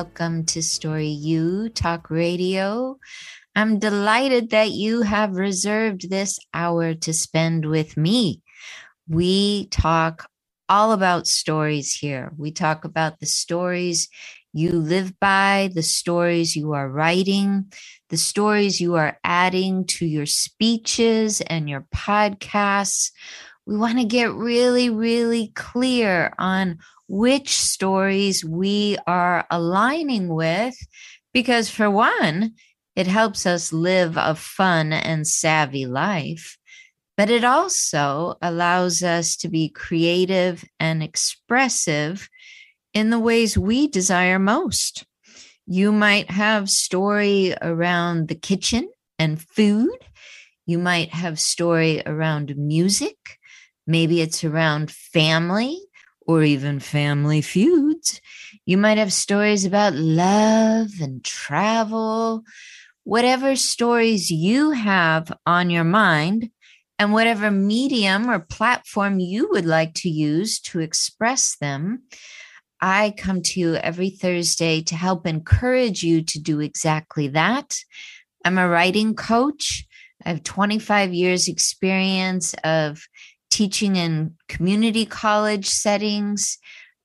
welcome to Story U Talk Radio. I'm delighted that you have reserved this hour to spend with me. We talk all about stories here. We talk about the stories you live by, the stories you are writing, the stories you are adding to your speeches and your podcasts. We want to get really, really clear on which stories we are aligning with, because for one, it helps us live a fun and savvy life, but it also allows us to be creative and expressive in the ways we desire most. You might have story around the kitchen and food. You might have story around music. Maybe it's around family or even family feuds. You might have stories about love and travel, whatever stories you have on your mind, and whatever medium or platform you would like to use to express them. I come to you every Thursday to help encourage you to do exactly that. I'm a writing coach. I have 25 years experience of teaching in community college settings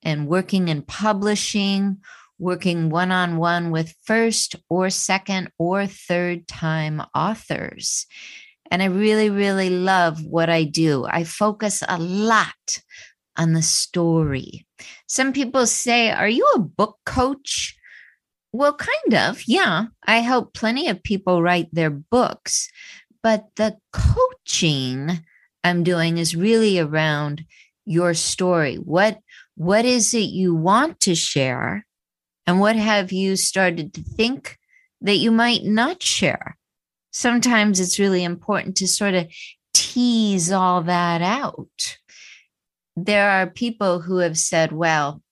and working in publishing, working one on one with first or second or third time authors. And I really, really love what I do. I focus a lot on the story. Some people say, Are you a book coach? Well, kind of. Yeah. I help plenty of people write their books, but the coaching I'm doing is really around your story. What what is it you want to share? And what have you started to think that you might not share? Sometimes it's really important to sort of tease all that out. There are people who have said, well,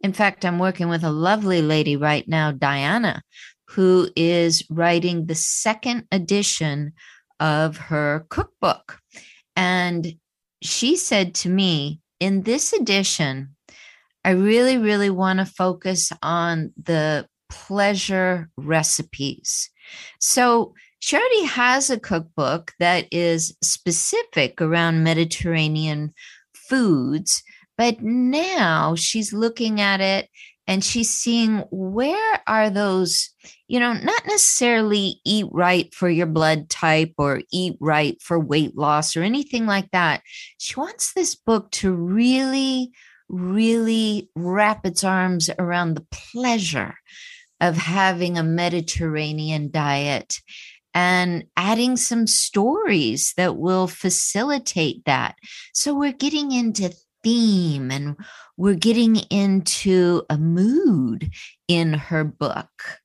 in fact, I'm working with a lovely lady right now, Diana, who is writing the second edition of her cookbook. And she said to me, in this edition, I really, really want to focus on the pleasure recipes. So she already has a cookbook that is specific around Mediterranean foods, but now she's looking at it and she's seeing where are those you know not necessarily eat right for your blood type or eat right for weight loss or anything like that. She wants this book to really really wrap its arms around the pleasure of having a mediterranean diet and adding some stories that will facilitate that. So we're getting into theme and we're getting into a mood in her book.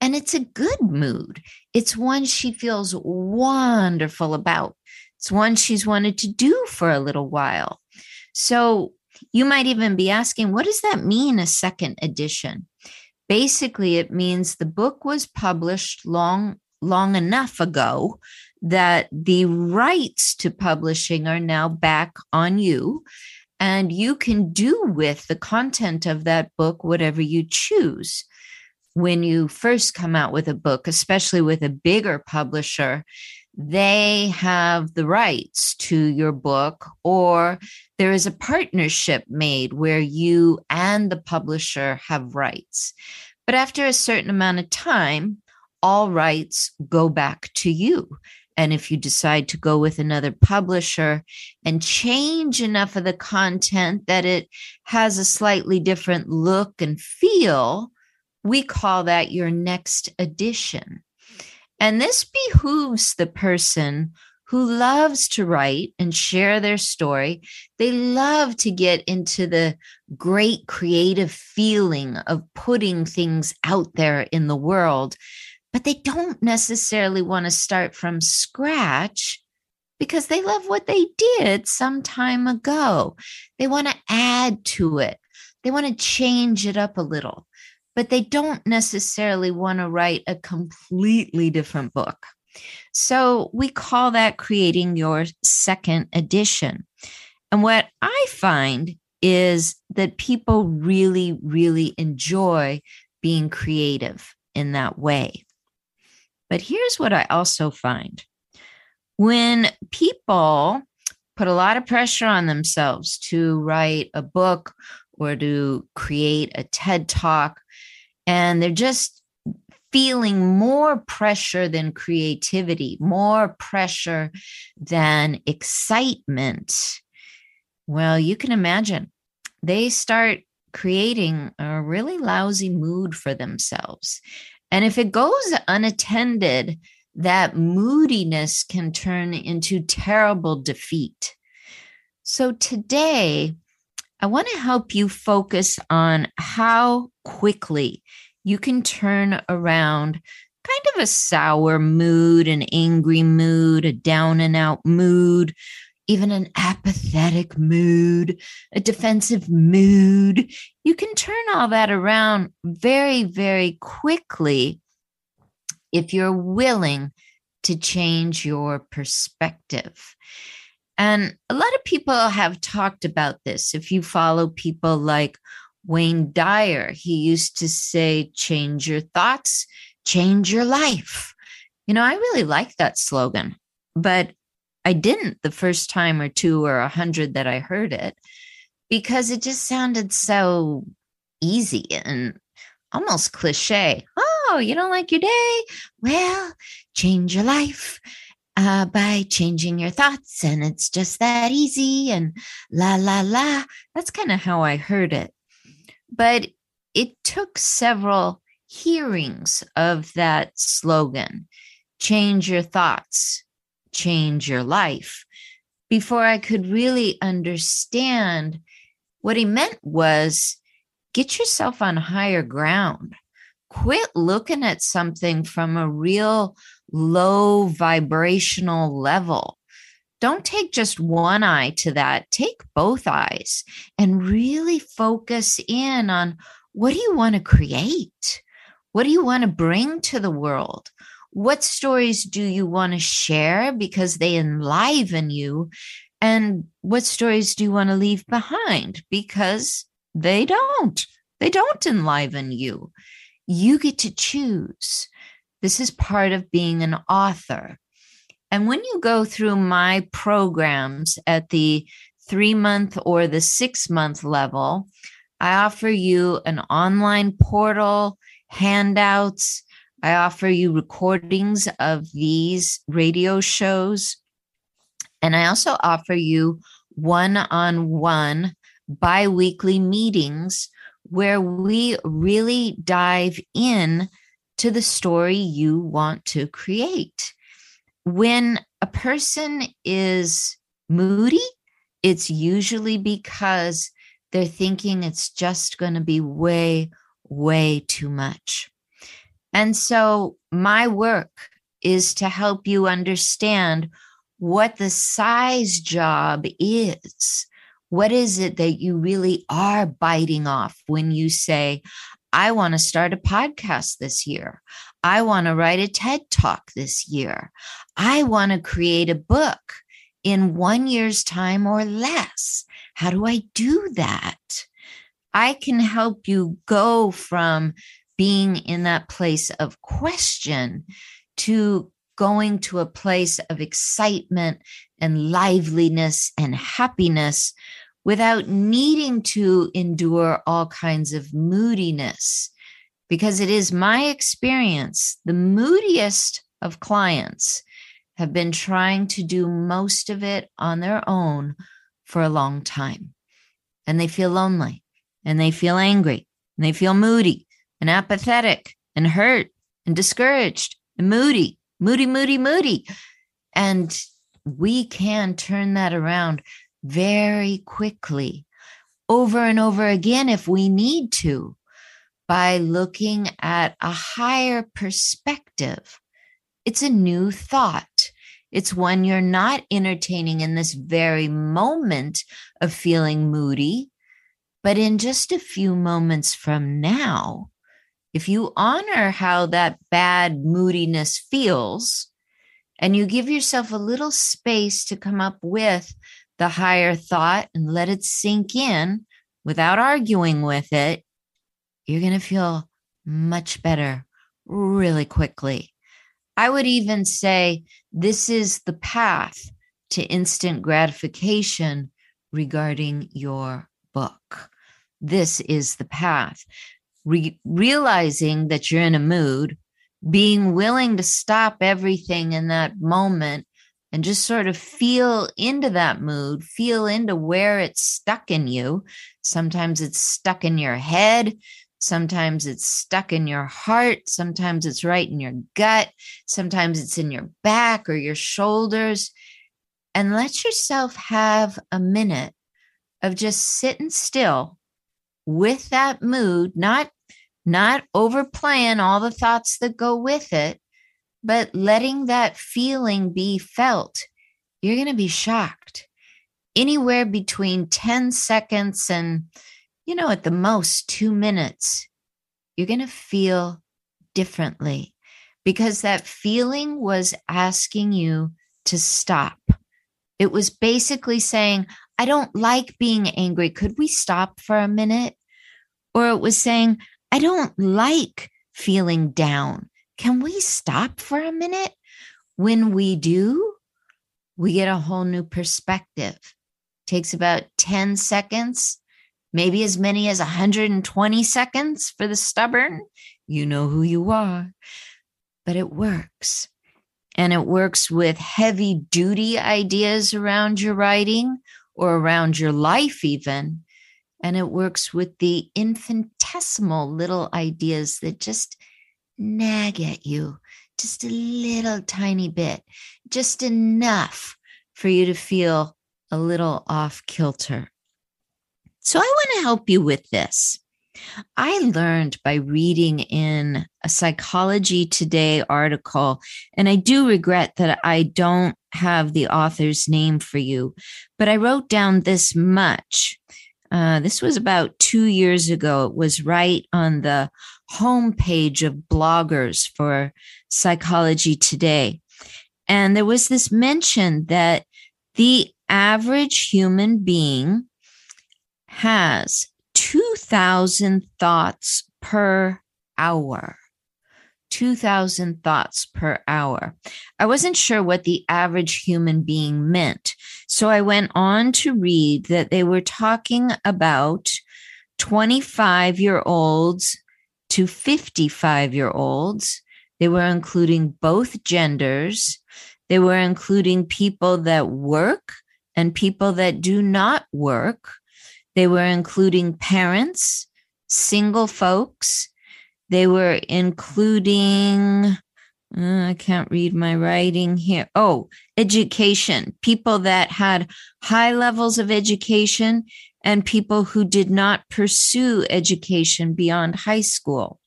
And it's a good mood. It's one she feels wonderful about. It's one she's wanted to do for a little while. So you might even be asking, what does that mean, a second edition? Basically, it means the book was published long, long enough ago that the rights to publishing are now back on you and you can do with the content of that book whatever you choose. When you first come out with a book, especially with a bigger publisher, they have the rights to your book, or there is a partnership made where you and the publisher have rights. But after a certain amount of time, all rights go back to you. And if you decide to go with another publisher and change enough of the content that it has a slightly different look and feel, we call that your next edition. And this behooves the person who loves to write and share their story. They love to get into the great creative feeling of putting things out there in the world but they don't necessarily want to start from scratch because they love what they did some time ago. They want to add to it, they want to change it up a little, but they don't necessarily want to write a completely different book. So we call that creating your second edition. And what I find is that people really, really enjoy being creative in that way. But here's what I also find when people put a lot of pressure on themselves to write a book or to create a TED talk, and they're just feeling more pressure than creativity, more pressure than excitement. Well, you can imagine they start creating a really lousy mood for themselves. And if it goes unattended, that moodiness can turn into terrible defeat. So today, I want to help you focus on how quickly you can turn around kind of a sour mood, an angry mood, a down and out mood, even an apathetic mood, a defensive mood. You can turn all that around very, very quickly if you're willing to change your perspective. And a lot of people have talked about this. If you follow people like Wayne Dyer, he used to say, change your thoughts, change your life. You know, I really like that slogan, but I didn't the first time or two or a hundred that I heard it because it just sounded so easy and almost cliche. Oh, you don't like your day? Well, change your life uh, by changing your thoughts. And it's just that easy. And la, la, la. That's kind of how I heard it. But it took several hearings of that slogan change your thoughts, change your life before I could really understand what he meant was get yourself on higher ground. Quit looking at something from a real low vibrational level. Don't take just one eye to that, take both eyes and really focus in on what do you want to create? What do you want to bring to the world? What stories do you want to share because they enliven you? And what stories do you want to leave behind because they don't? They don't enliven you. You get to choose. This is part of being an author. And when you go through my programs at the three month or the six month level, I offer you an online portal, handouts, I offer you recordings of these radio shows. And I also offer you one on one bi weekly meetings where we really dive in to the story you want to create. When a person is moody, it's usually because they're thinking it's just going to be way, way too much. And so my work is to help you understand what the size job is. What is it that you really are biting off when you say, I want to start a podcast this year. I want to write a TED talk this year. I want to create a book in one year's time or less. How do I do that? I can help you go from being in that place of question to going to a place of excitement and liveliness and happiness without needing to endure all kinds of moodiness. Because it is my experience, the moodiest of clients have been trying to do most of it on their own for a long time. And they feel lonely and they feel angry and they feel moody and apathetic and hurt and discouraged and moody, moody, moody, moody. And we can turn that around very quickly over and over again if we need to by looking at a higher perspective. It's a new thought. It's one you're not entertaining in this very moment of feeling moody, but in just a few moments from now, if you honor how that bad moodiness feels and you give yourself a little space to come up with the higher thought and let it sink in, without arguing with it, you're going to feel much better really quickly. I would even say this is the path to instant gratification regarding your book. This is the path. Re- realizing that you're in a mood, being willing to stop everything in that moment and just sort of feel into that mood, feel into where it's stuck in you. Sometimes it's stuck in your head. Sometimes it's stuck in your heart. Sometimes it's right in your gut. Sometimes it's in your back or your shoulders. And let yourself have a minute of just sitting still with that mood, not not overplaying all the thoughts that go with it, but letting that feeling be felt. You're going to be shocked. Anywhere between 10 seconds and, you know, at the most two minutes, you're going to feel differently because that feeling was asking you to stop. It was basically saying, I don't like being angry. Could we stop for a minute? Or it was saying, I don't like feeling down. Can we stop for a minute? When we do, we get a whole new perspective. Takes about 10 seconds, maybe as many as 120 seconds for the stubborn. You know who you are, but it works. And it works with heavy duty ideas around your writing or around your life, even and it works with the infinitesimal little ideas that just nag at you just a little tiny bit, just enough for you to feel a little off kilter. So I want to help you with this. I learned by reading in a Psychology Today article, and I do regret that I don't have the author's name for you, but I wrote down this much uh, this was about two years ago. It was right on the homepage of bloggers for Psychology Today. And there was this mention that the average human being has 2,000 thoughts per hour. 2,000 thoughts per hour. I wasn't sure what the average human being meant. So I went on to read that they were talking about 25 year olds to 55 year olds. They were including both genders. They were including people that work and people that do not work. They were including parents, single folks, they were including, uh, I can't read my writing here. Oh, education, people that had high levels of education and people who did not pursue education beyond high school.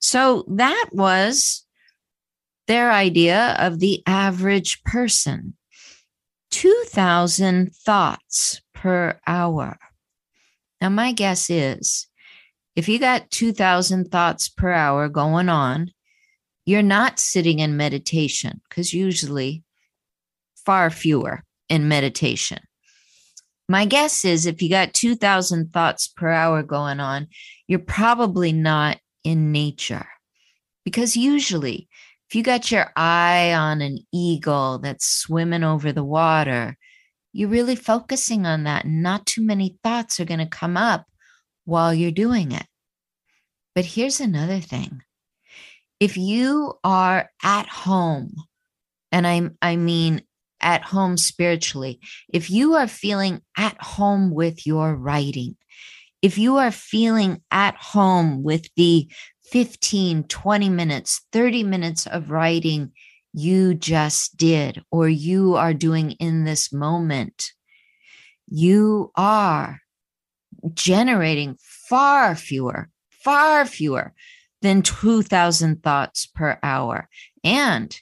So that was their idea of the average person 2,000 thoughts per hour. Now, my guess is if you got 2000 thoughts per hour going on, you're not sitting in meditation because usually far fewer in meditation. My guess is if you got 2000 thoughts per hour going on, you're probably not in nature because usually if you got your eye on an eagle that's swimming over the water, you're really focusing on that. Not too many thoughts are going to come up while you're doing it. But here's another thing if you are at home, and I, I mean at home spiritually, if you are feeling at home with your writing, if you are feeling at home with the 15, 20 minutes, 30 minutes of writing you just did or you are doing in this moment, you are generating far fewer, far fewer than 2,000 thoughts per hour. And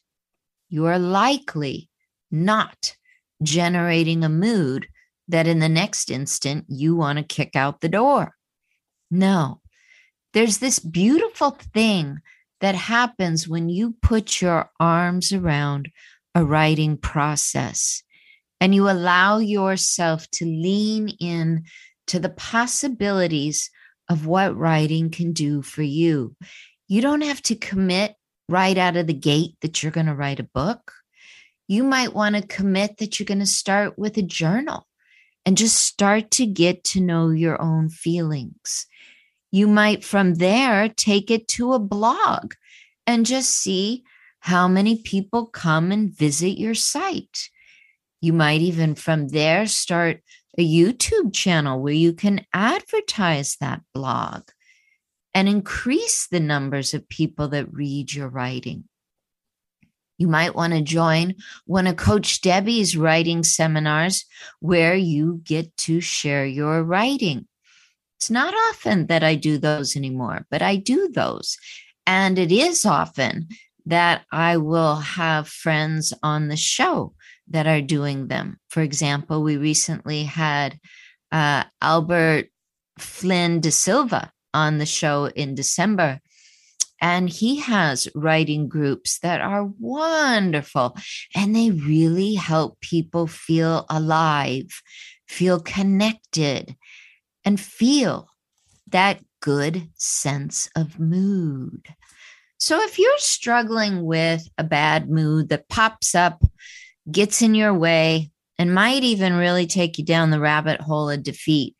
you are likely not generating a mood that in the next instant you want to kick out the door. No, there's this beautiful thing that happens when you put your arms around a writing process and you allow yourself to lean in to the possibilities of what writing can do for you. You don't have to commit right out of the gate that you're going to write a book. You might want to commit that you're going to start with a journal and just start to get to know your own feelings. You might from there take it to a blog and just see how many people come and visit your site. You might even from there start a YouTube channel where you can advertise that blog and increase the numbers of people that read your writing. You might want to join one of Coach Debbie's writing seminars where you get to share your writing. It's not often that I do those anymore, but I do those. And it is often that I will have friends on the show that are doing them. For example, we recently had uh, Albert Flynn DeSilver on the show in December. And he has writing groups that are wonderful and they really help people feel alive, feel connected, and feel that good sense of mood. So if you're struggling with a bad mood that pops up gets in your way, and might even really take you down the rabbit hole of defeat.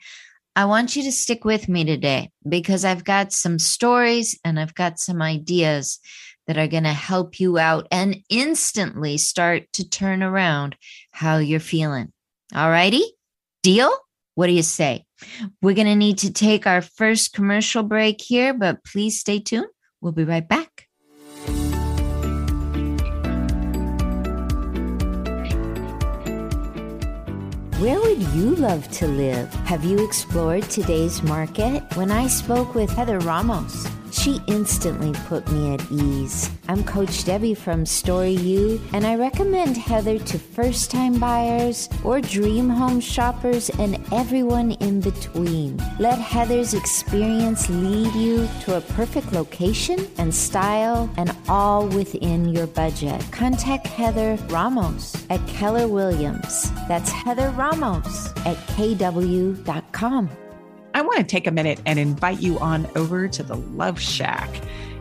I want you to stick with me today because I've got some stories and I've got some ideas that are going to help you out and instantly start to turn around how you're feeling. All righty? Deal? What do you say? We're going to need to take our first commercial break here, but please stay tuned. We'll be right back. Where would you love to live? Have you explored today's market? When I spoke with Heather Ramos, she instantly put me at ease. I'm Coach Debbie from Story U, and I recommend Heather to first time buyers or dream home shoppers and everyone in between. Let Heather's experience lead you to a perfect location and style, and all within your budget. Contact Heather Ramos at Keller Williams. That's Heather Ramos at kw.com. I want to take a minute and invite you on over to the Love Shack.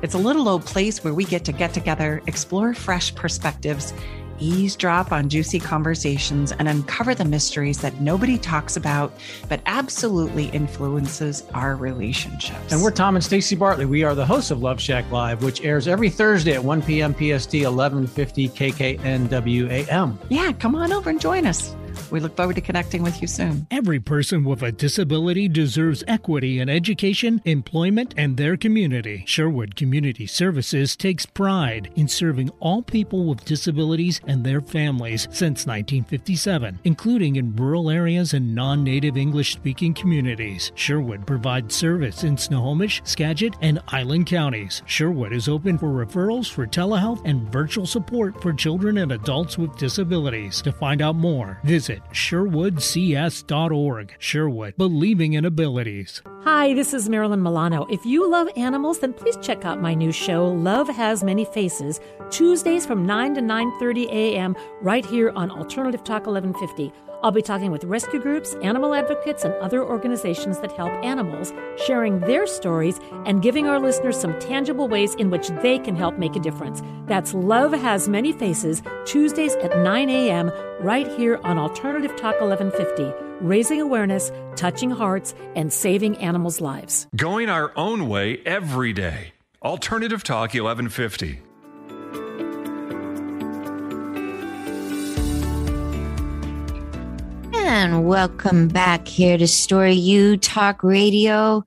It's a little old place where we get to get together, explore fresh perspectives, eavesdrop on juicy conversations, and uncover the mysteries that nobody talks about, but absolutely influences our relationships. And we're Tom and Stacy Bartley. We are the hosts of Love Shack Live, which airs every Thursday at 1 p.m. PST, 1150 KKNWAM. Yeah, come on over and join us. We look forward to connecting with you soon. Every person with a disability deserves equity in education, employment, and their community. Sherwood Community Services takes pride in serving all people with disabilities and their families since 1957, including in rural areas and non native English speaking communities. Sherwood provides service in Snohomish, Skagit, and Island counties. Sherwood is open for referrals for telehealth and virtual support for children and adults with disabilities. To find out more, visit visit sherwoodcs.org. Sherwood, believing in abilities. Hi, this is Marilyn Milano. If you love animals, then please check out my new show, Love Has Many Faces, Tuesdays from 9 to 9:30 a.m. right here on Alternative Talk 1150. I'll be talking with rescue groups, animal advocates, and other organizations that help animals, sharing their stories and giving our listeners some tangible ways in which they can help make a difference. That's Love Has Many Faces, Tuesdays at 9 a.m., right here on Alternative Talk 1150, raising awareness, touching hearts, and saving animals' lives. Going our own way every day. Alternative Talk 1150. And welcome back here to Story U Talk Radio.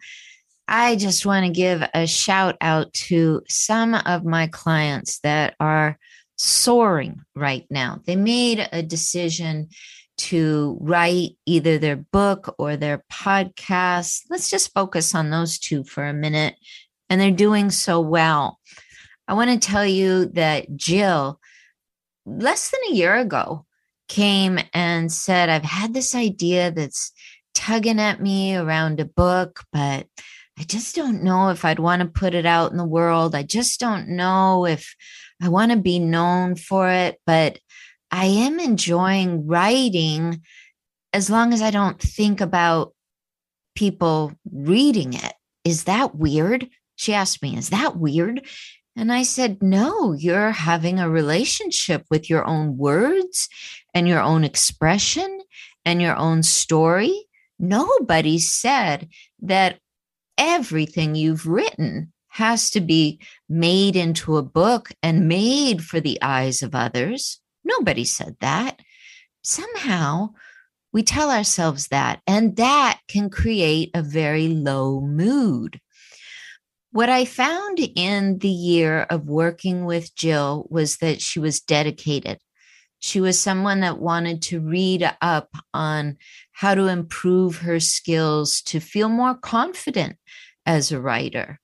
I just want to give a shout out to some of my clients that are soaring right now. They made a decision to write either their book or their podcast. Let's just focus on those two for a minute. And they're doing so well. I want to tell you that Jill, less than a year ago, came and said, I've had this idea that's tugging at me around a book, but I just don't know if I'd want to put it out in the world. I just don't know if I want to be known for it, but I am enjoying writing as long as I don't think about people reading it. Is that weird? She asked me, Is that weird? And I said, No, you're having a relationship with your own words and your own expression and your own story. Nobody said that everything you've written has to be made into a book and made for the eyes of others. Nobody said that. Somehow we tell ourselves that, and that can create a very low mood. What I found in the year of working with Jill was that she was dedicated. She was someone that wanted to read up on how to improve her skills to feel more confident as a writer.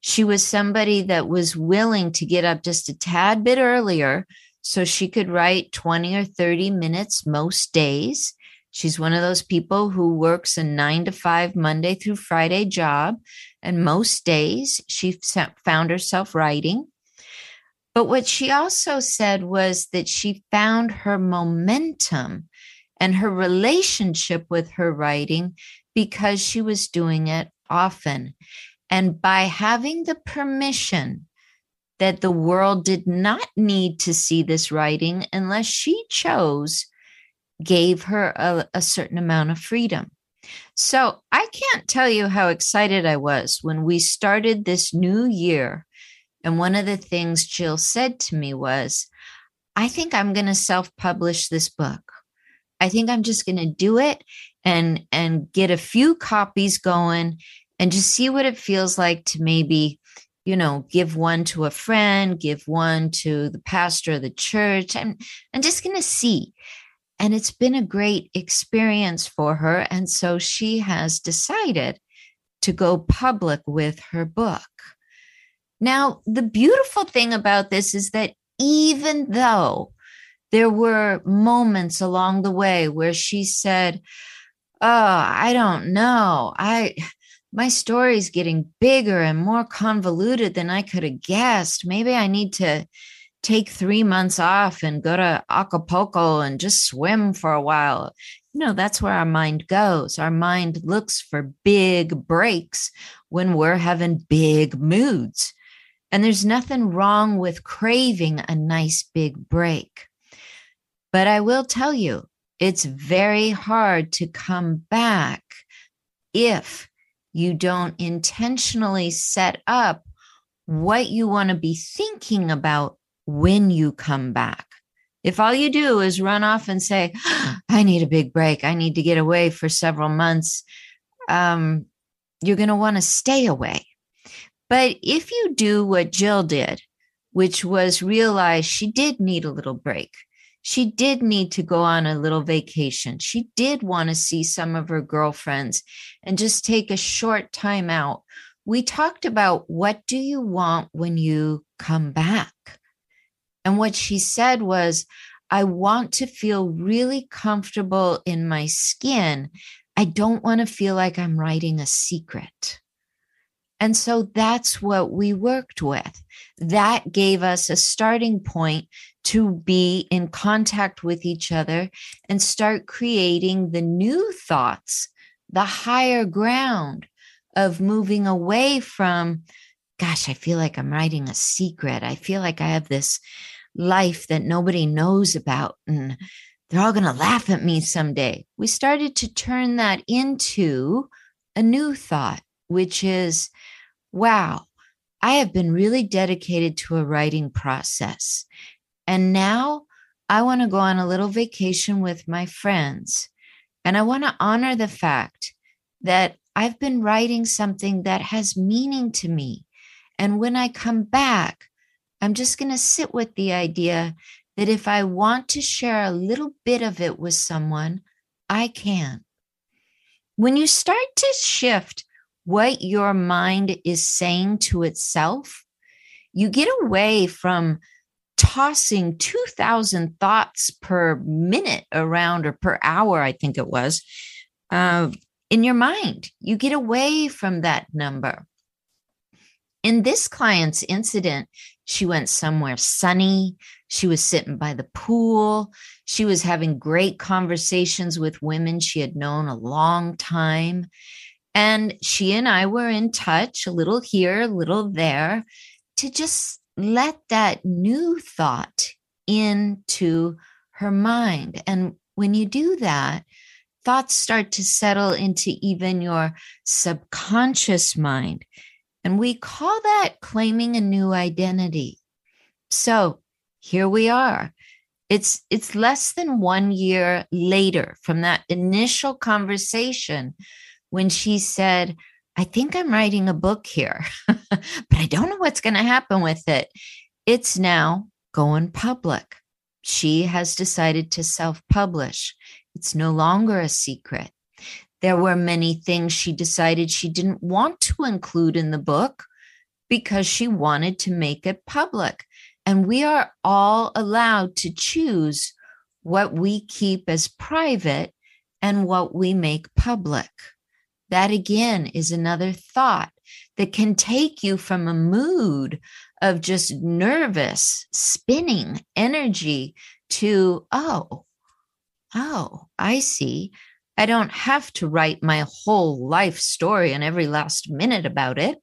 She was somebody that was willing to get up just a tad bit earlier so she could write 20 or 30 minutes most days. She's one of those people who works a nine to five Monday through Friday job. And most days she found herself writing. But what she also said was that she found her momentum and her relationship with her writing because she was doing it often. And by having the permission that the world did not need to see this writing unless she chose gave her a, a certain amount of freedom. So I can't tell you how excited I was when we started this new year. And one of the things Jill said to me was, I think I'm going to self publish this book. I think I'm just going to do it and and get a few copies going and just see what it feels like to maybe you know give one to a friend give one to the pastor of the church i'm i'm just going to see and it's been a great experience for her. And so she has decided to go public with her book. Now, the beautiful thing about this is that even though there were moments along the way where she said, Oh, I don't know. I my story's getting bigger and more convoluted than I could have guessed. Maybe I need to take three months off and go to Acapulco and just swim for a while. You know, that's where our mind goes. Our mind looks for big breaks when we're having big moods. And there's nothing wrong with craving a nice big break. But I will tell you, it's very hard to come back if you don't intentionally set up what you want to be thinking about when you come back. If all you do is run off and say, I need a big break, I need to get away for several months, um, you're going to want to stay away. But if you do what Jill did, which was realize she did need a little break, she did need to go on a little vacation. She did want to see some of her girlfriends and just take a short time out. We talked about what do you want when you come back? And what she said was, I want to feel really comfortable in my skin. I don't want to feel like I'm writing a secret. And so that's what we worked with. That gave us a starting point to be in contact with each other and start creating the new thoughts, the higher ground of moving away from, gosh, I feel like I'm writing a secret. I feel like I have this life that nobody knows about and they're all going to laugh at me someday. We started to turn that into a new thought, which is wow, I have been really dedicated to a writing process. And now I want to go on a little vacation with my friends. And I want to honor the fact that I've been writing something that has meaning to me. And when I come back, I'm just going to sit with the idea that if I want to share a little bit of it with someone, I can. When you start to shift what your mind is saying to itself, you get away from tossing 2,000 thoughts per minute around or per hour, I think it was, uh, in your mind. You get away from that number. In this client's incident, she went somewhere sunny. She was sitting by the pool. She was having great conversations with women she had known a long time. And she and I were in touch, a little here, a little there, to just let that new thought into her mind. And when you do that, thoughts start to settle into even your subconscious mind. And we call that claiming a new identity. So here we are. It's, it's less than one year later from that initial conversation when she said, I think I'm writing a book here, but I don't know what's going to happen with it. It's now going public. She has decided to self publish. It's no longer a secret. There were many things she decided she didn't want to include in the book because she wanted to make it public. And we are all allowed to choose what we keep as private and what we make public. That again is another thought that can take you from a mood of just nervous, spinning energy to, oh, oh, I see. I don't have to write my whole life story and every last minute about it.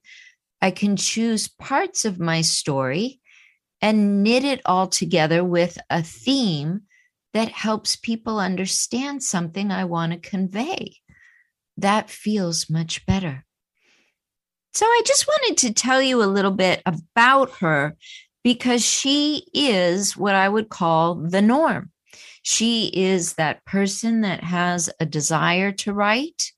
I can choose parts of my story and knit it all together with a theme that helps people understand something I want to convey. That feels much better. So I just wanted to tell you a little bit about her because she is what I would call the norm. She is that person that has a desire to write.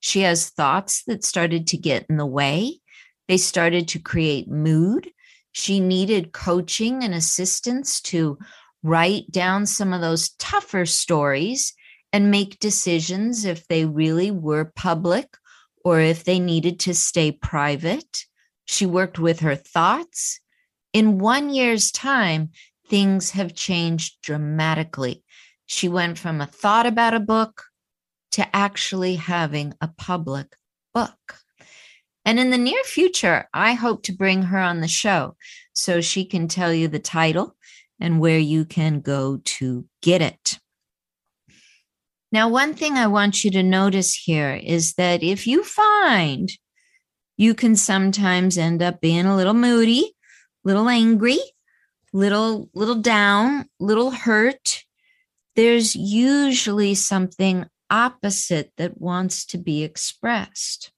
She has thoughts that started to get in the way. They started to create mood. She needed coaching and assistance to write down some of those tougher stories and make decisions if they really were public or if they needed to stay private. She worked with her thoughts. In one year's time, things have changed dramatically. She went from a thought about a book to actually having a public book. And in the near future, I hope to bring her on the show so she can tell you the title and where you can go to get it. Now, one thing I want you to notice here is that if you find you can sometimes end up being a little moody, little angry, little little down, little hurt, there's usually something opposite that wants to be expressed.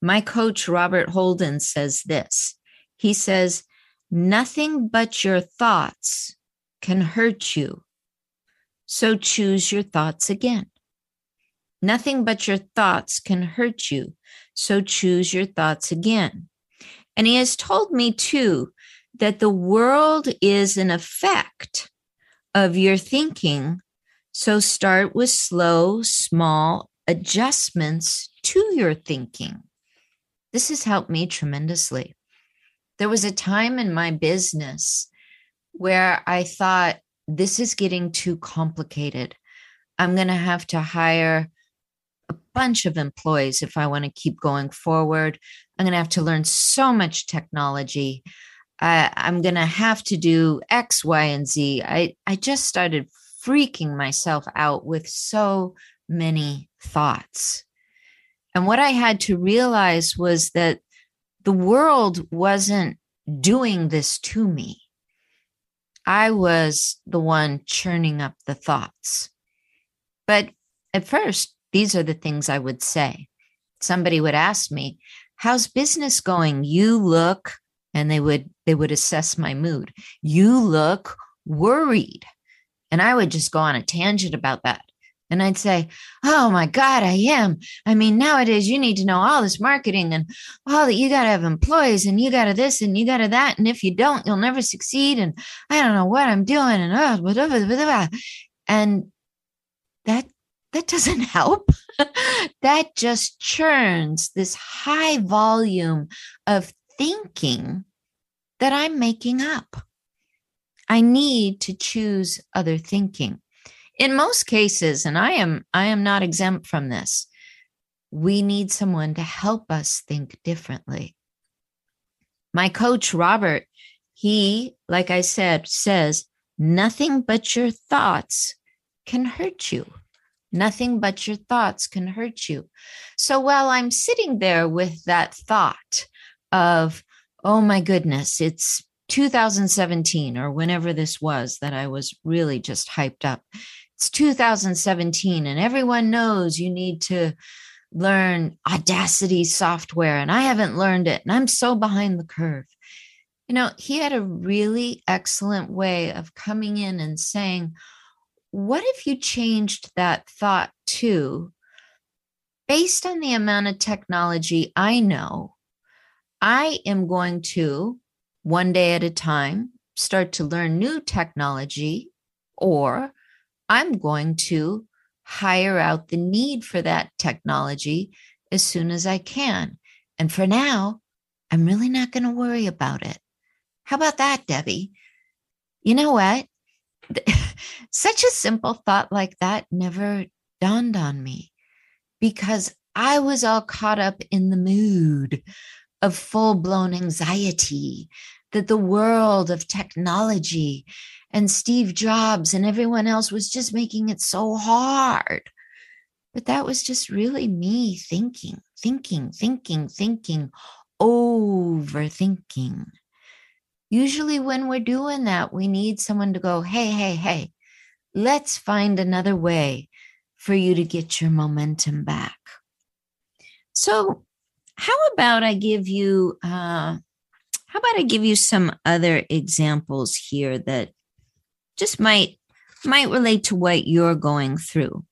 My coach, Robert Holden, says this he says, Nothing but your thoughts can hurt you. So choose your thoughts again. Nothing but your thoughts can hurt you. So choose your thoughts again. And he has told me too that the world is an effect of your thinking. So start with slow, small adjustments to your thinking. This has helped me tremendously. There was a time in my business where I thought, this is getting too complicated. I'm going to have to hire a bunch of employees if I want to keep going forward. I'm going to have to learn so much technology. I, I'm going to have to do X, Y, and Z. I, I just started freaking myself out with so many thoughts. And what I had to realize was that the world wasn't doing this to me. I was the one churning up the thoughts. But at first, these are the things I would say. Somebody would ask me, How's business going? You look and they would they would assess my mood you look worried and i would just go on a tangent about that and i'd say oh my god i am i mean nowadays you need to know all this marketing and all that you got to have employees and you got to this and you got to that and if you don't you'll never succeed and i don't know what i'm doing and uh, blah, blah, blah, and that that doesn't help. that just churns this high volume of thinking that I'm making up. I need to choose other thinking. In most cases, and I am I am not exempt from this, we need someone to help us think differently. My coach Robert, he, like I said, says nothing but your thoughts can hurt you. Nothing but your thoughts can hurt you. So while I'm sitting there with that thought of, oh my goodness, it's 2017 or whenever this was that I was really just hyped up. It's 2017 and everyone knows you need to learn Audacity software and I haven't learned it and I'm so behind the curve. You know, he had a really excellent way of coming in and saying, What if you changed that thought to, based on the amount of technology I know, I am going to, one day at a time, start to learn new technology, or I'm going to hire out the need for that technology as soon as I can. And for now, I'm really not going to worry about it. How about that, Debbie? You know what? Such a simple thought like that never dawned on me because I was all caught up in the mood of full blown anxiety that the world of technology and Steve Jobs and everyone else was just making it so hard. But that was just really me thinking, thinking, thinking, thinking, overthinking. Usually, when we're doing that, we need someone to go, hey, hey, hey, let's find another way for you to get your momentum back. So, how about I give you, uh, how about I give you some other examples here that just might might relate to what you're going through.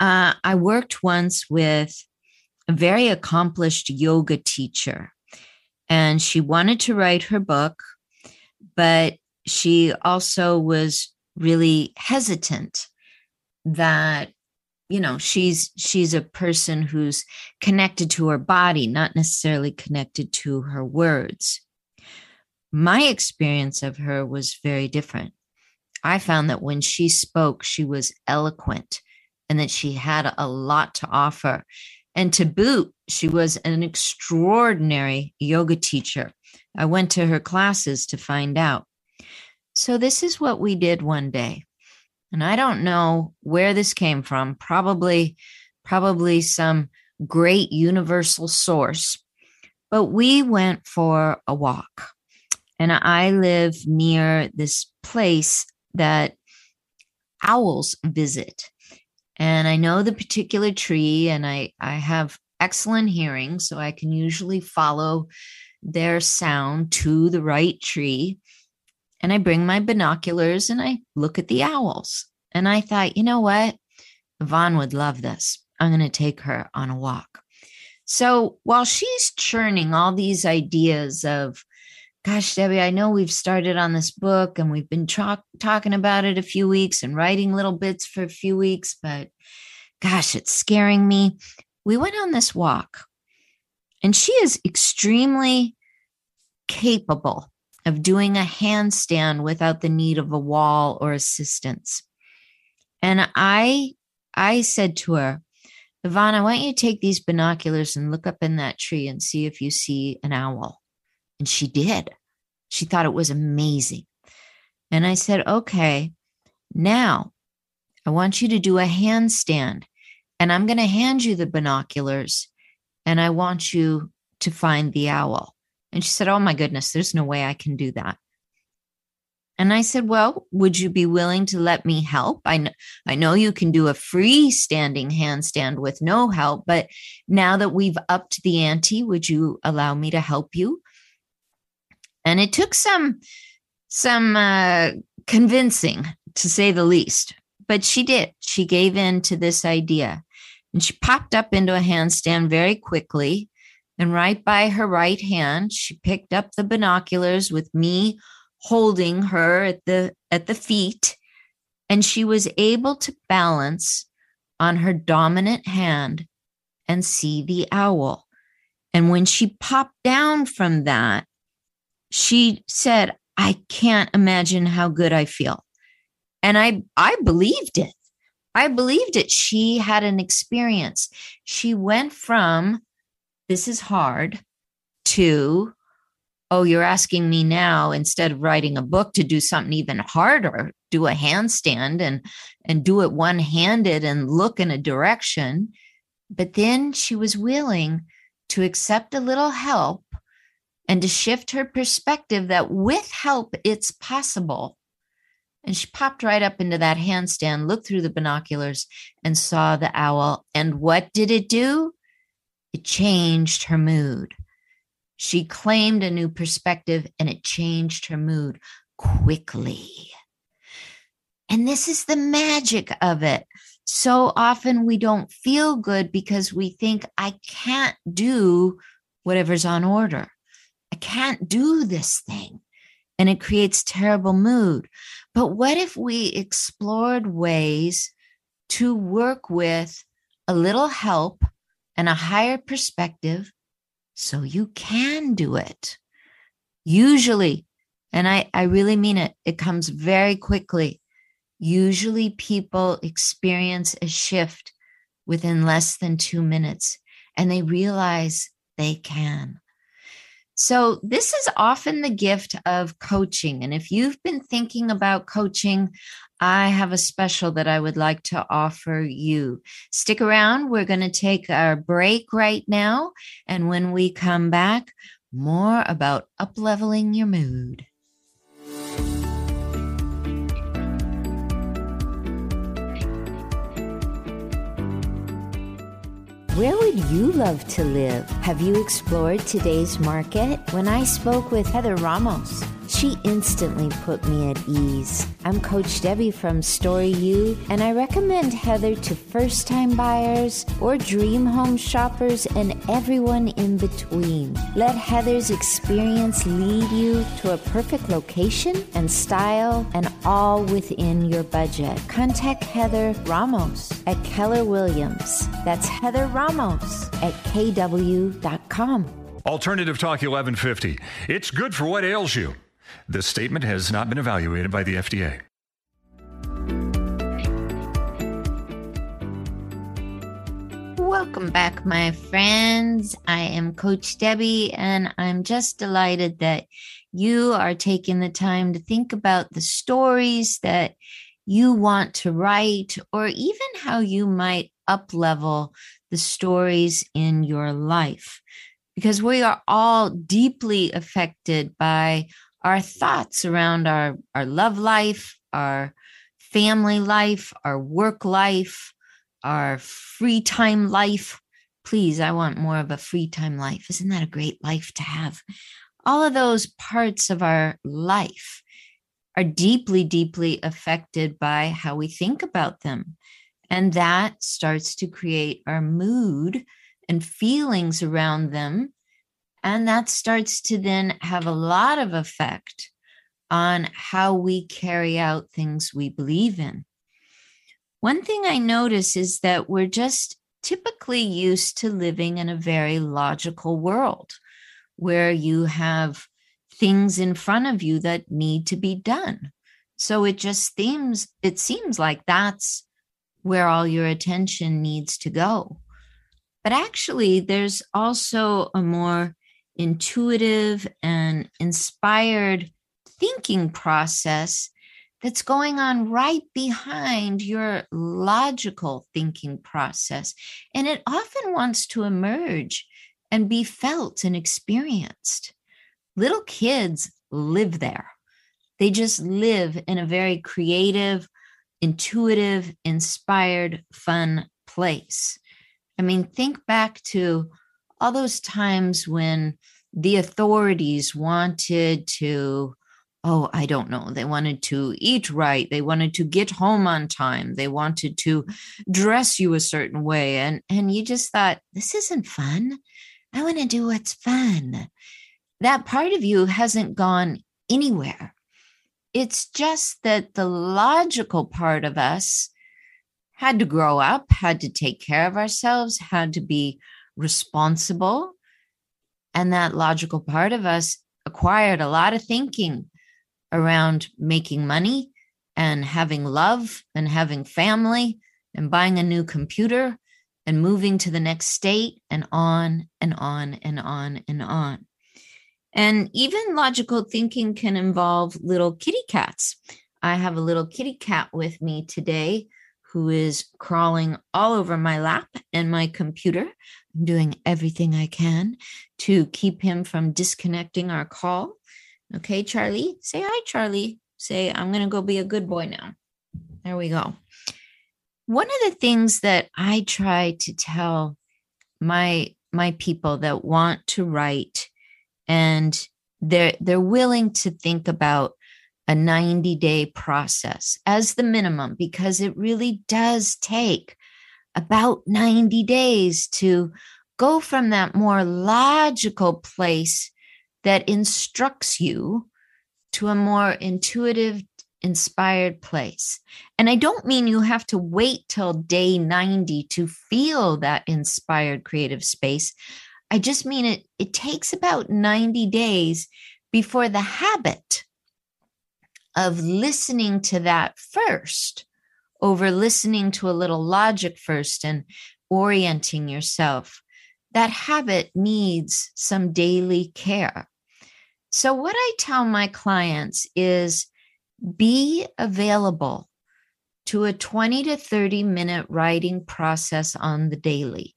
Uh, I worked once with a very accomplished yoga teacher, and she wanted to write her book, but she also was really hesitant that you know she's she's a person who's connected to her body not necessarily connected to her words my experience of her was very different. I found that when she spoke, she was eloquent and that she had a lot to offer. And to boot, she was an extraordinary yoga teacher. I went to her classes to find out. So, this is what we did one day. And I don't know where this came from, probably, probably some great universal source. But we went for a walk. And I live near this place that owls visit. And I know the particular tree, and I, I have excellent hearing, so I can usually follow their sound to the right tree. And I bring my binoculars and I look at the owls. And I thought, you know what? Yvonne would love this. I'm going to take her on a walk. So while she's churning all these ideas of gosh, Debbie, I know we've started on this book and we've been tra- talking about it a few weeks and writing little bits for a few weeks, but gosh, it's scaring me. We went on this walk and she is extremely capable of doing a handstand without the need of a wall or assistance. And I I said to her, Yvonne, I want you to take these binoculars and look up in that tree and see if you see an owl. And she did. She thought it was amazing. And I said, okay, now I want you to do a handstand. And I'm going to hand you the binoculars and I want you to find the owl. And she said, Oh my goodness, there's no way I can do that. And I said, Well, would you be willing to let me help? I know, I know you can do a freestanding handstand with no help, but now that we've upped the ante, would you allow me to help you? And it took some some uh, convincing to say the least. But she did. She gave in to this idea. And she popped up into a handstand very quickly. And right by her right hand she picked up the binoculars with me holding her at the at the feet. And she was able to balance on her dominant hand and see the owl. And when she popped down from that she said, I can't imagine how good I feel. And I, I believed it. I believed it. She had an experience. She went from this is hard to, oh, you're asking me now instead of writing a book to do something even harder, do a handstand and and do it one-handed and look in a direction. But then she was willing to accept a little help and to shift her perspective that with help it's possible. And she popped right up into that handstand, looked through the binoculars, and saw the owl. And what did it do? It changed her mood. She claimed a new perspective and it changed her mood quickly. And this is the magic of it. So often we don't feel good because we think, I can't do whatever's on order. Can't do this thing. And it creates terrible mood. But what if we explored ways to work with a little help and a higher perspective so you can do it. Usually, and I, I really mean it, it comes very quickly. Usually, people experience a shift within less than two minutes and they realize they can. So, this is often the gift of coaching. And if you've been thinking about coaching, I have a special that I would like to offer you. Stick around. We're going to take our break right now. And when we come back, more about upleveling your mood. Where would you love to live? Have you explored today's market? When I spoke with Heather Ramos, she instantly put me at ease. I'm Coach Debbie from Story U, and I recommend Heather to first time buyers or dream home shoppers and everyone in between. Let Heather's experience lead you to a perfect location and style, and all within your budget. Contact Heather Ramos at Keller Williams. That's Heather Ramos at kw.com. Alternative Talk 1150. It's good for what ails you. This statement has not been evaluated by the FDA. Welcome back, my friends. I am Coach Debbie, and I'm just delighted that you are taking the time to think about the stories that you want to write, or even how you might uplevel the stories in your life. Because we are all deeply affected by our thoughts around our, our love life, our family life, our work life, our free time life. Please, I want more of a free time life. Isn't that a great life to have? All of those parts of our life are deeply, deeply affected by how we think about them. And that starts to create our mood and feelings around them and that starts to then have a lot of effect on how we carry out things we believe in. One thing I notice is that we're just typically used to living in a very logical world where you have things in front of you that need to be done. So it just seems it seems like that's where all your attention needs to go. But actually there's also a more intuitive and inspired thinking process that's going on right behind your logical thinking process. And it often wants to emerge and be felt and experienced. Little kids live there. They just live in a very creative, intuitive, inspired, fun place. I mean, think back to all those times when the authorities wanted to oh i don't know they wanted to eat right they wanted to get home on time they wanted to dress you a certain way and and you just thought this isn't fun. I want to do what's fun. That part of you hasn't gone anywhere. It's just that the logical part of us had to grow up had to take care of ourselves had to be responsible. And that logical part of us acquired a lot of thinking around making money and having love and having family and buying a new computer and moving to the next state and on and on and on and on. And even logical thinking can involve little kitty cats. I have a little kitty cat with me today who is crawling all over my lap and my computer. I'm doing everything I can to keep him from disconnecting our call. Okay, Charlie, say hi, Charlie. Say, I'm going to go be a good boy now. There we go. One of the things that I try to tell my my people that want to write and they're they're willing to think about a 90 day process as the minimum because it really does take about 90 days to go from that more logical place that instructs you to a more intuitive, inspired place. And I don't mean you have to wait till day 90 to feel that inspired creative space. I just mean it, it takes about 90 days before the habit of listening to that first over listening to a little logic first and orienting yourself. That habit needs some daily care. So, what I tell my clients is be available to a 20 to 30 minute writing process on the daily.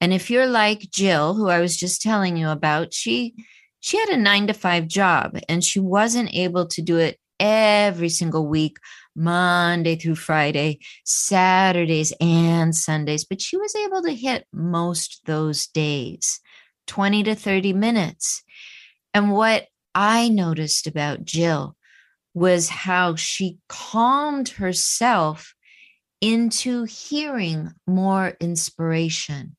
And if you're like Jill, who I was just telling you about, she she had a 9 to 5 job and she wasn't able to do it every single week, Monday through Friday, Saturdays and Sundays, but she was able to hit most those days, 20 to 30 minutes. And what I noticed about Jill was how she calmed herself into hearing more inspiration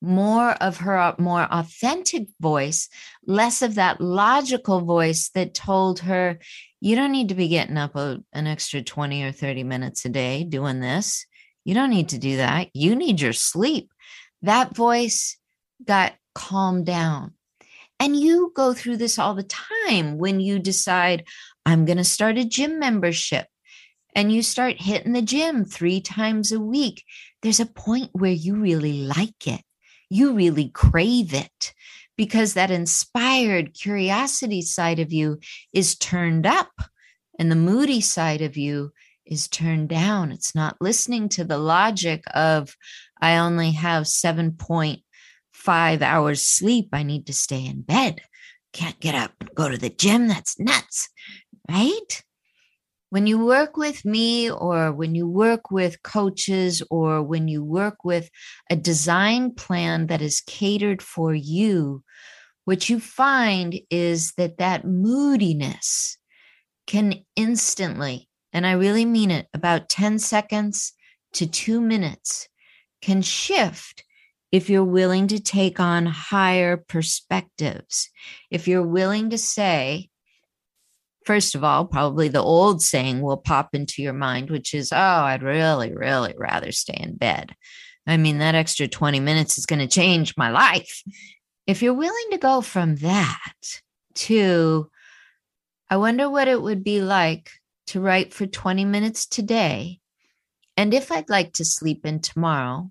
more of her more authentic voice, less of that logical voice that told her, you don't need to be getting up a, an extra 20 or 30 minutes a day doing this. You don't need to do that. You need your sleep. That voice got calmed down. And you go through this all the time when you decide, I'm going to start a gym membership and you start hitting the gym three times a week. There's a point where you really like it you really crave it because that inspired curiosity side of you is turned up and the moody side of you is turned down. It's not listening to the logic of, I only have 7.5 hours sleep. I need to stay in bed. Can't get up and go to the gym. That's nuts, right? When you work with me or when you work with coaches or when you work with a design plan that is catered for you what you find is that that moodiness can instantly and i really mean it about 10 seconds to 2 minutes can shift if you're willing to take on higher perspectives. If you're willing to say first of all, probably the old saying will pop into your mind, which is, oh, I'd really, really rather stay in bed. I mean, that extra 20 minutes is going to change my life. If you're willing to go from that to, I wonder what it would be like to write for 20 minutes today. And if I'd like to sleep in tomorrow,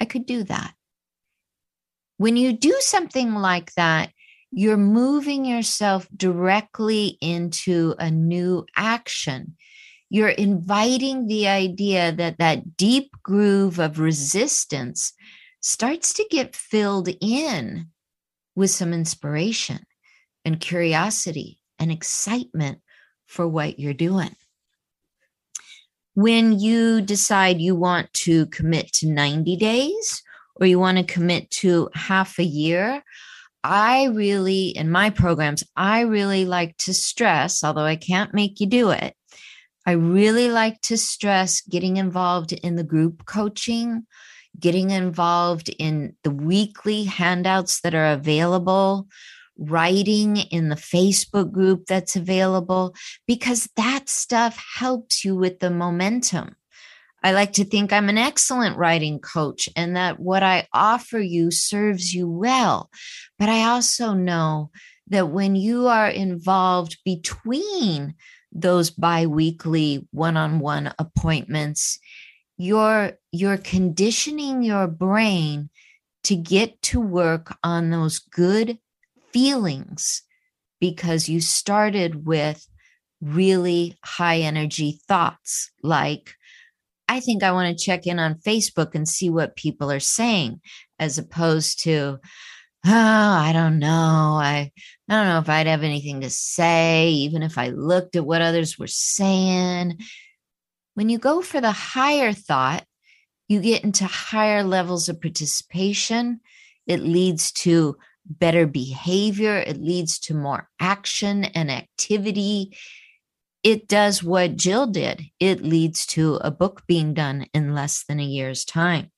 I could do that. When you do something like that, you're moving yourself directly into a new action. You're inviting the idea that that deep groove of resistance starts to get filled in with some inspiration and curiosity and excitement for what you're doing. When you decide you want to commit to 90 days or you want to commit to half a year, I really, in my programs, I really like to stress, although I can't make you do it, I really like to stress getting involved in the group coaching, getting involved in the weekly handouts that are available, writing in the Facebook group that's available, because that stuff helps you with the momentum. I like to think I'm an excellent writing coach and that what I offer you serves you well. But I also know that when you are involved between those biweekly one-on-one appointments, you're you're conditioning your brain to get to work on those good feelings because you started with really high energy thoughts like, I think I want to check in on Facebook and see what people are saying, as opposed to, oh, I don't know. I, I don't know if I'd have anything to say, even if I looked at what others were saying. When you go for the higher thought, you get into higher levels of participation. It leads to better behavior, it leads to more action and activity. It does what Jill did. It leads to a book being done in less than a year's time.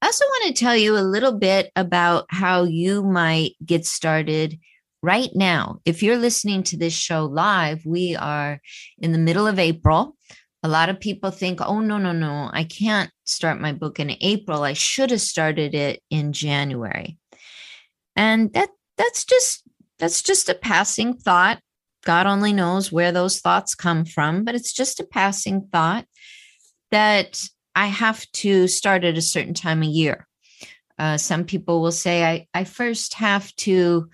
I also want to tell you a little bit about how you might get started right now. If you're listening to this show live, we are in the middle of April. A lot of people think, oh, no, no, no, I can't start my book in April. I should have started it in January. And that that's just that's just a passing thought. God only knows where those thoughts come from, but it's just a passing thought that I have to start at a certain time of year. Uh, some people will say I, I first have to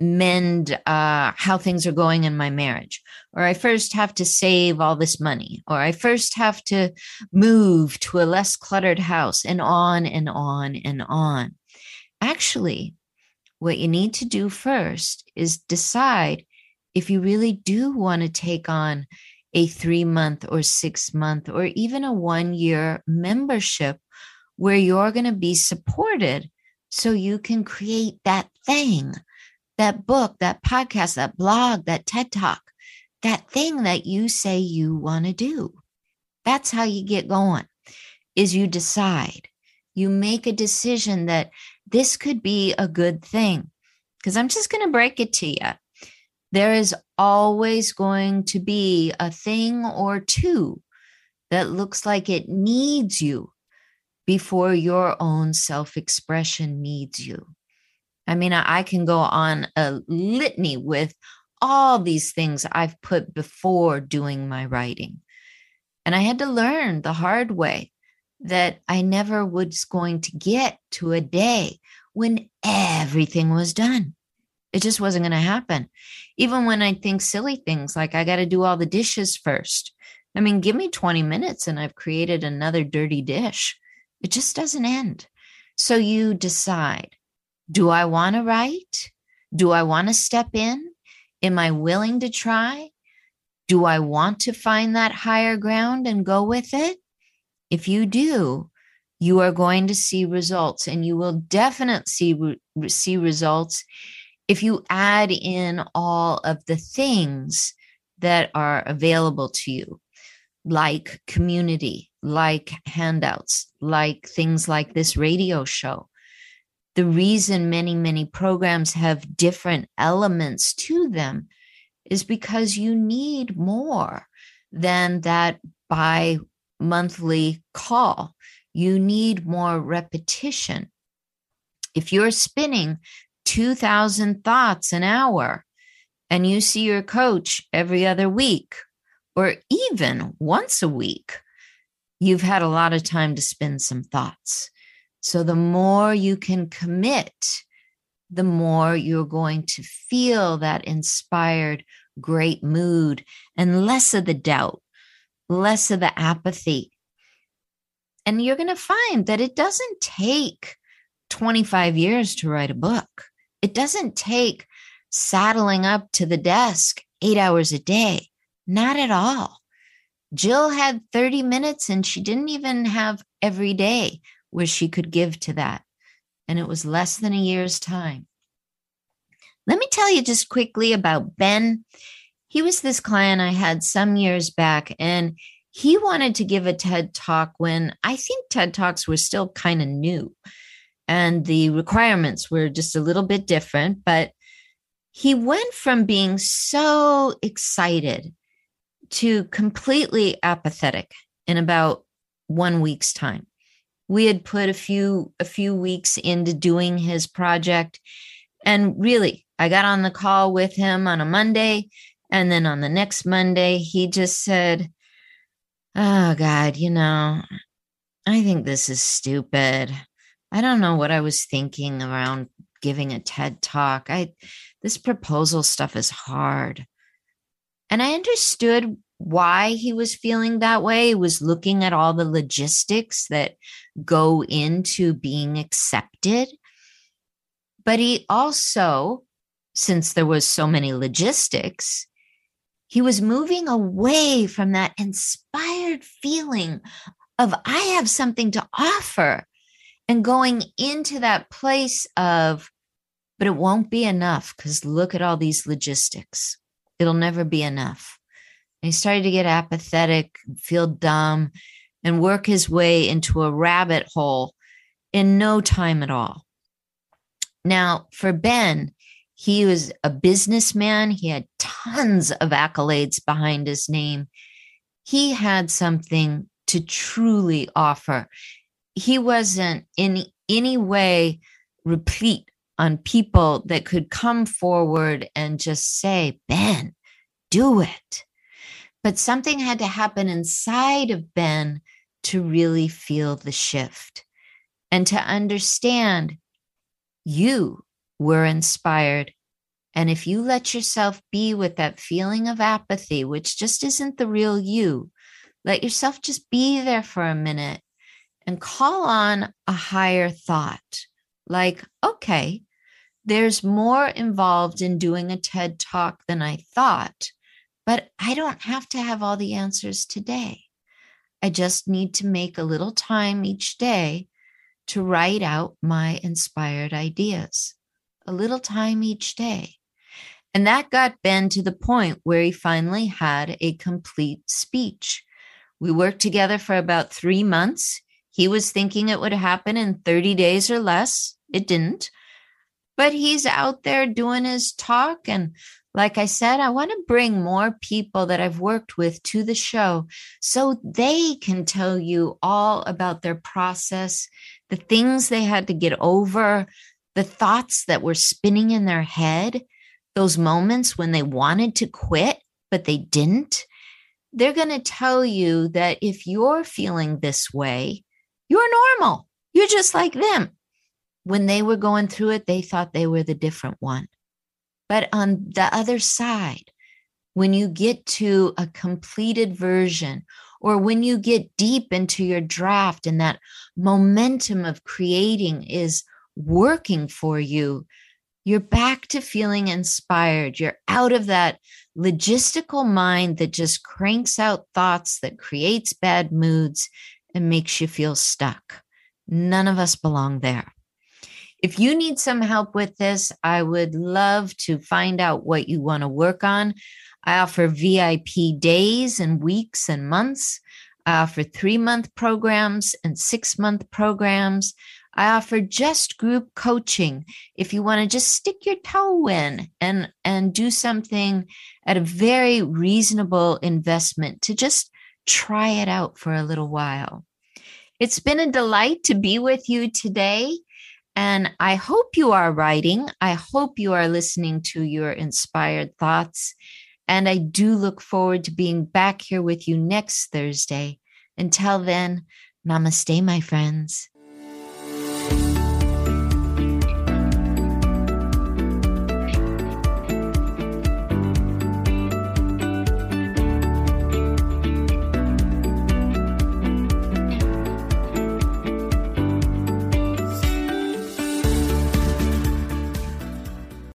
mend uh, how things are going in my marriage, or I first have to save all this money, or I first have to move to a less cluttered house, and on and on and on. Actually, what you need to do first is decide if you really do want to take on a three month or six month or even a one year membership where you're going to be supported so you can create that thing that book, that podcast, that blog, that TED talk, that thing that you say you want to do. That's how you get going is you decide. You make a decision that this could be a good thing. Because I'm just going to break it to you. There is always going to be a thing or two that looks like it needs you before your own self expression needs you. I mean, I, can go on a litany with all these things I've put before doing my writing. And I had to learn the hard way that I never was going to get to a day when everything was done. It just wasn't going to happen. Even when I think silly things like I got to do all the dishes first. I mean, give me 20 minutes and I've created another dirty dish. It just doesn't end. So you decide do I want to write? Do I want to step in? Am I willing to try? Do I want to find that higher ground and go with it? If you do, you are going to see results and you will definitely see, see results if you add in all of the things that are available to you like community like handouts like things like this radio show the reason many, many programs have different elements to them is because you need more than that bi monthly call. You need more repetition. If you're spinning 2,000 thoughts an hour and you see your coach every other week or even once a week, you've had a lot of time to spin some thoughts. So the more you can commit, the more you're going to feel that inspired, great mood and less of the doubt, less of the apathy. And you're going to find that it doesn't take 25 years to write a book. It doesn't take saddling up to the desk eight hours a day. Not at all. Jill had 30 minutes and she didn't even have every day where she could give to that. And it was less than a year's time. Let me tell you just quickly about Ben. He was this client I had some years back, and he wanted to give a TED talk when I think TED Talks were still kind of new and the requirements were just a little bit different. But he went from being so excited to completely apathetic in about one week's time we had put a few a few weeks into doing his project and really i got on the call with him on a monday and then on the next monday he just said oh god you know i think this is stupid i don't know what i was thinking around giving a TED talk. I this proposal stuff is hard. And I understood why he was feeling that way. He was looking at all the logistics that go into being accepted. But he also, since there was so many logistics, he was moving away from that inspired feeling of I have something to offer and going into that place of, but it won't be enough because look at all these logistics. It'll never be enough. And he started to get apathetic, feel dumb, and work his way into a rabbit hole in no time at all. Now, for Ben, he was a businessman. He had tons of accolades behind his name. He had something to truly offer. He wasn't in any way replete on people that could come forward and just say, Ben, do it. But something had to happen inside of Ben to really feel the shift and to understand you were inspired. And if you let yourself be with that feeling of apathy, which just isn't the real you, let yourself just be there for a minute and call on a higher thought like, okay, there's more involved in doing a TED talk than I thought, but I don't have to have all the answers today. I just need to make a little time each day to write out my inspired ideas, a little time each day. And that got Ben to the point where he finally had a complete speech. We worked together for about three months. He was thinking it would happen in 30 days or less. It didn't. But he's out there doing his talk and like I said, I want to bring more people that I've worked with to the show so they can tell you all about their process, the things they had to get over, the thoughts that were spinning in their head, those moments when they wanted to quit, but they didn't. They're going to tell you that if you're feeling this way, you're normal. You're just like them. When they were going through it, they thought they were the different one. But on the other side, when you get to a completed version, or when you get deep into your draft and that momentum of creating is working for you, you're back to feeling inspired. You're out of that logistical mind that just cranks out thoughts that creates bad moods and makes you feel stuck. None of us belong there. If you need some help with this, I would love to find out what you want to work on. I offer VIP days and weeks and months. I offer three month programs and six month programs. I offer just group coaching if you want to just stick your toe in and, and do something at a very reasonable investment to just try it out for a little while. It's been a delight to be with you today. And I hope you are writing. I hope you are listening to your inspired thoughts. And I do look forward to being back here with you next Thursday. Until then, namaste, my friends.